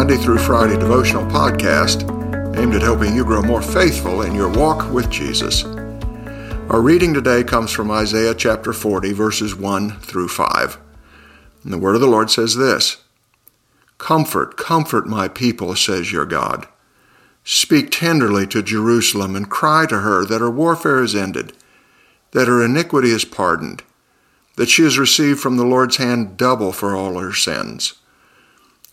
Monday through Friday devotional podcast aimed at helping you grow more faithful in your walk with Jesus. Our reading today comes from Isaiah chapter 40, verses 1 through 5. And the word of the Lord says this Comfort, comfort my people, says your God. Speak tenderly to Jerusalem and cry to her that her warfare is ended, that her iniquity is pardoned, that she has received from the Lord's hand double for all her sins.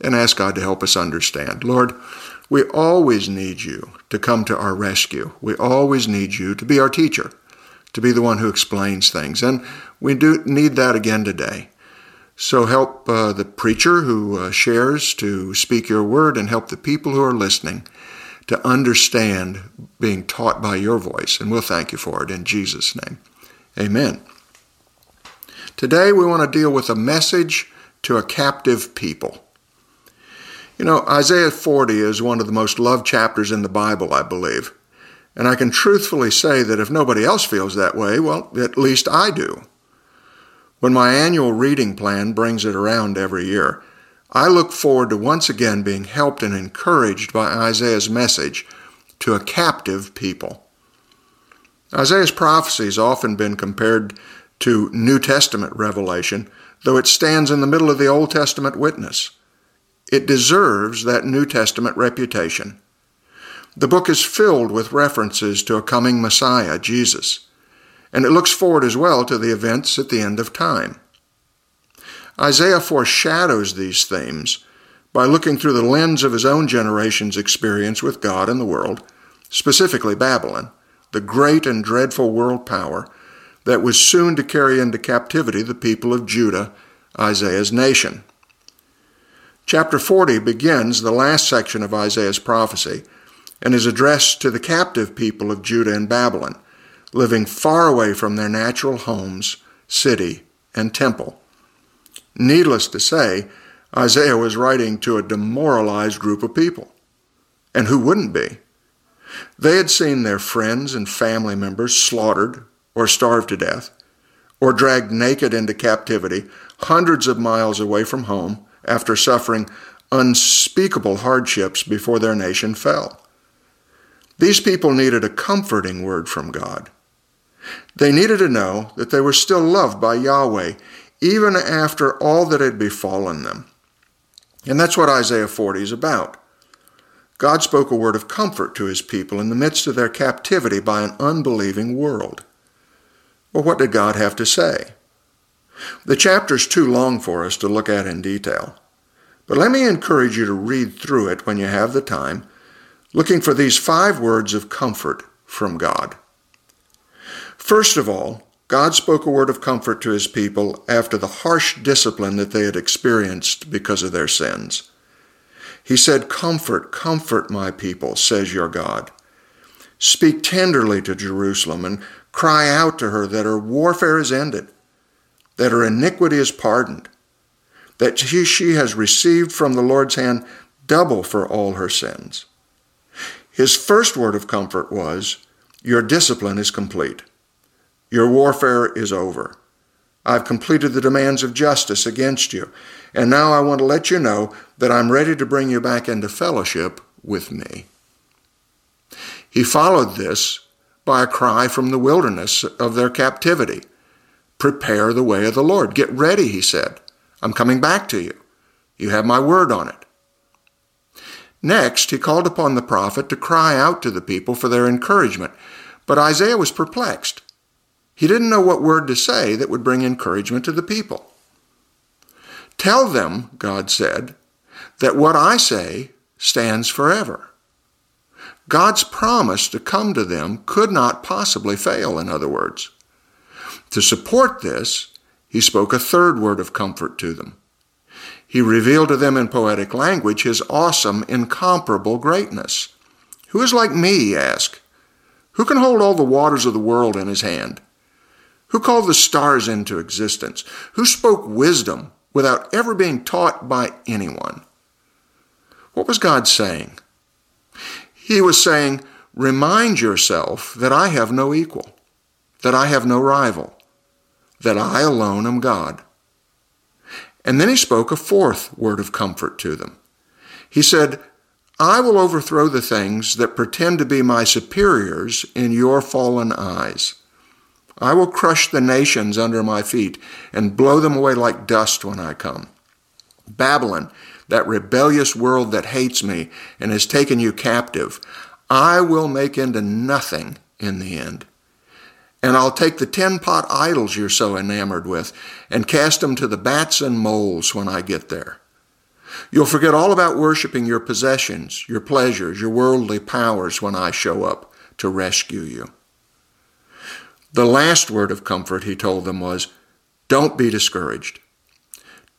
and ask God to help us understand. Lord, we always need you to come to our rescue. We always need you to be our teacher, to be the one who explains things. And we do need that again today. So help uh, the preacher who uh, shares to speak your word and help the people who are listening to understand being taught by your voice. And we'll thank you for it in Jesus' name. Amen. Today we want to deal with a message to a captive people. You know, Isaiah 40 is one of the most loved chapters in the Bible, I believe. And I can truthfully say that if nobody else feels that way, well, at least I do. When my annual reading plan brings it around every year, I look forward to once again being helped and encouraged by Isaiah's message to a captive people. Isaiah's prophecy has often been compared to New Testament revelation, though it stands in the middle of the Old Testament witness. It deserves that New Testament reputation. The book is filled with references to a coming Messiah, Jesus, and it looks forward as well to the events at the end of time. Isaiah foreshadows these themes by looking through the lens of his own generation's experience with God and the world, specifically Babylon, the great and dreadful world power that was soon to carry into captivity the people of Judah, Isaiah's nation. Chapter 40 begins the last section of Isaiah's prophecy and is addressed to the captive people of Judah and Babylon, living far away from their natural homes, city, and temple. Needless to say, Isaiah was writing to a demoralized group of people. And who wouldn't be? They had seen their friends and family members slaughtered or starved to death, or dragged naked into captivity hundreds of miles away from home after suffering unspeakable hardships before their nation fell. These people needed a comforting word from God. They needed to know that they were still loved by Yahweh, even after all that had befallen them. And that's what Isaiah 40 is about. God spoke a word of comfort to his people in the midst of their captivity by an unbelieving world. Well, what did God have to say? The chapter's too long for us to look at in detail, but let me encourage you to read through it when you have the time, looking for these five words of comfort from God. First of all, God spoke a word of comfort to his people after the harsh discipline that they had experienced because of their sins. He said, Comfort, comfort my people, says your God. Speak tenderly to Jerusalem and cry out to her that her warfare is ended that her iniquity is pardoned, that she, she has received from the Lord's hand double for all her sins. His first word of comfort was, Your discipline is complete. Your warfare is over. I've completed the demands of justice against you, and now I want to let you know that I'm ready to bring you back into fellowship with me. He followed this by a cry from the wilderness of their captivity Prepare the way of the Lord. Get ready, he said. I'm coming back to you. You have my word on it. Next, he called upon the prophet to cry out to the people for their encouragement, but Isaiah was perplexed. He didn't know what word to say that would bring encouragement to the people. Tell them, God said, that what I say stands forever. God's promise to come to them could not possibly fail, in other words. To support this, he spoke a third word of comfort to them. He revealed to them in poetic language his awesome, incomparable greatness. Who is like me, he asked? Who can hold all the waters of the world in his hand? Who called the stars into existence? Who spoke wisdom without ever being taught by anyone? What was God saying? He was saying, Remind yourself that I have no equal, that I have no rival, that I alone am God. And then he spoke a fourth word of comfort to them. He said, I will overthrow the things that pretend to be my superiors in your fallen eyes. I will crush the nations under my feet and blow them away like dust when I come. Babylon, that rebellious world that hates me and has taken you captive, I will make into nothing in the end. And I'll take the tin pot idols you're so enamored with and cast them to the bats and moles when I get there. You'll forget all about worshiping your possessions, your pleasures, your worldly powers when I show up to rescue you. The last word of comfort he told them was, Don't be discouraged.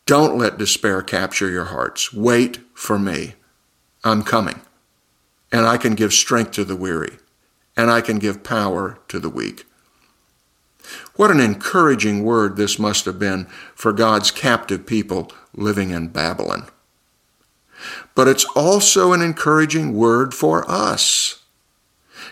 Don't let despair capture your hearts. Wait for me. I'm coming. And I can give strength to the weary, and I can give power to the weak. What an encouraging word this must have been for God's captive people living in Babylon. But it's also an encouraging word for us.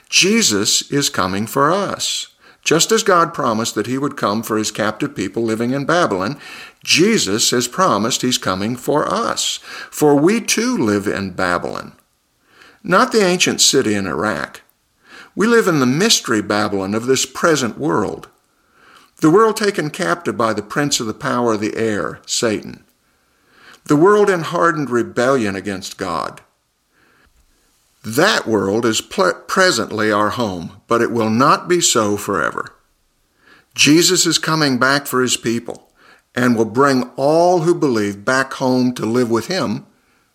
Jesus is coming for us. Just as God promised that he would come for his captive people living in Babylon, Jesus has promised he's coming for us. For we too live in Babylon. Not the ancient city in Iraq. We live in the mystery Babylon of this present world. The world taken captive by the prince of the power of the air, Satan. The world in hardened rebellion against God. That world is presently our home, but it will not be so forever. Jesus is coming back for his people and will bring all who believe back home to live with him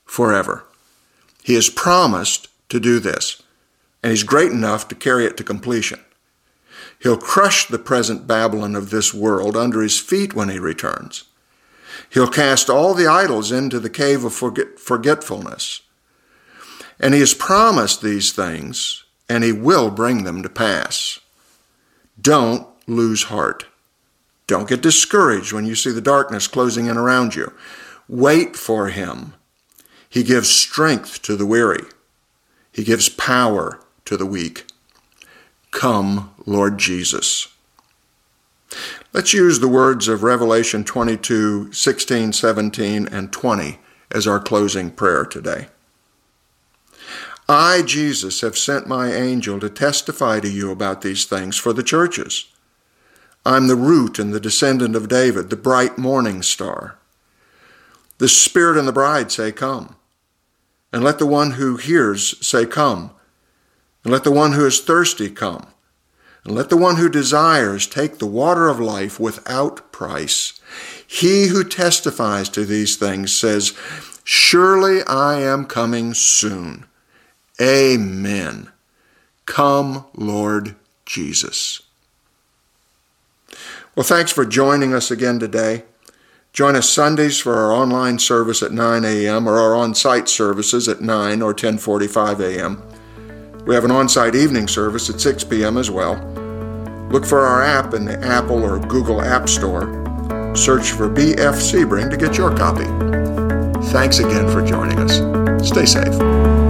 forever. He has promised to do this, and he's great enough to carry it to completion. He'll crush the present Babylon of this world under his feet when he returns. He'll cast all the idols into the cave of forget- forgetfulness. And he has promised these things, and he will bring them to pass. Don't lose heart. Don't get discouraged when you see the darkness closing in around you. Wait for him. He gives strength to the weary. He gives power to the weak. Come, Lord Jesus. Let's use the words of Revelation 22, 16, 17, and 20 as our closing prayer today. I, Jesus, have sent my angel to testify to you about these things for the churches. I'm the root and the descendant of David, the bright morning star. The Spirit and the bride say, Come. And let the one who hears say, Come. And let the one who is thirsty come. And let the one who desires take the water of life without price. He who testifies to these things says, Surely I am coming soon. Amen. Come, Lord Jesus. Well, thanks for joining us again today. Join us Sundays for our online service at 9 a.m. or our on-site services at 9 or 10:45 a.m. We have an on site evening service at 6 p.m. as well. Look for our app in the Apple or Google App Store. Search for BF Sebring to get your copy. Thanks again for joining us. Stay safe.